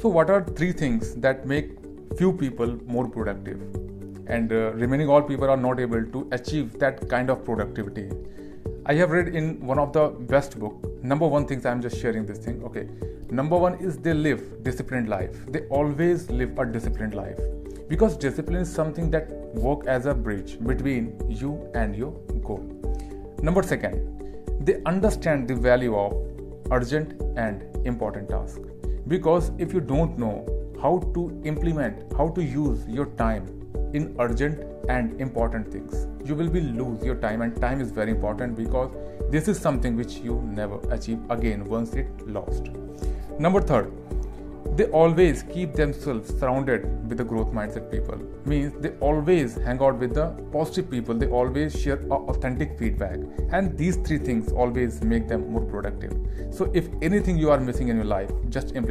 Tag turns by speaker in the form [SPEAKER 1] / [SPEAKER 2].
[SPEAKER 1] so what are three things that make few people more productive? And uh, remaining all people are not able to achieve that kind of productivity. I have read in one of the best book number one things i'm just sharing this thing okay. Number one is they live disciplined life. They always live a disciplined life. Because discipline is something that work as a bridge between you and your goal. Number second they understand the value of urgent and important tasks because if you don't know how to implement how to use your time in urgent and important things you will be lose your time. And time is very important because this is something which you never achieve again once it lost. Number third they always keep themselves surrounded with the growth mindset people. Means they always hang out with the positive people. They always share authentic feedback. And these three things always make them more productive. So if anything you are missing in your life just implement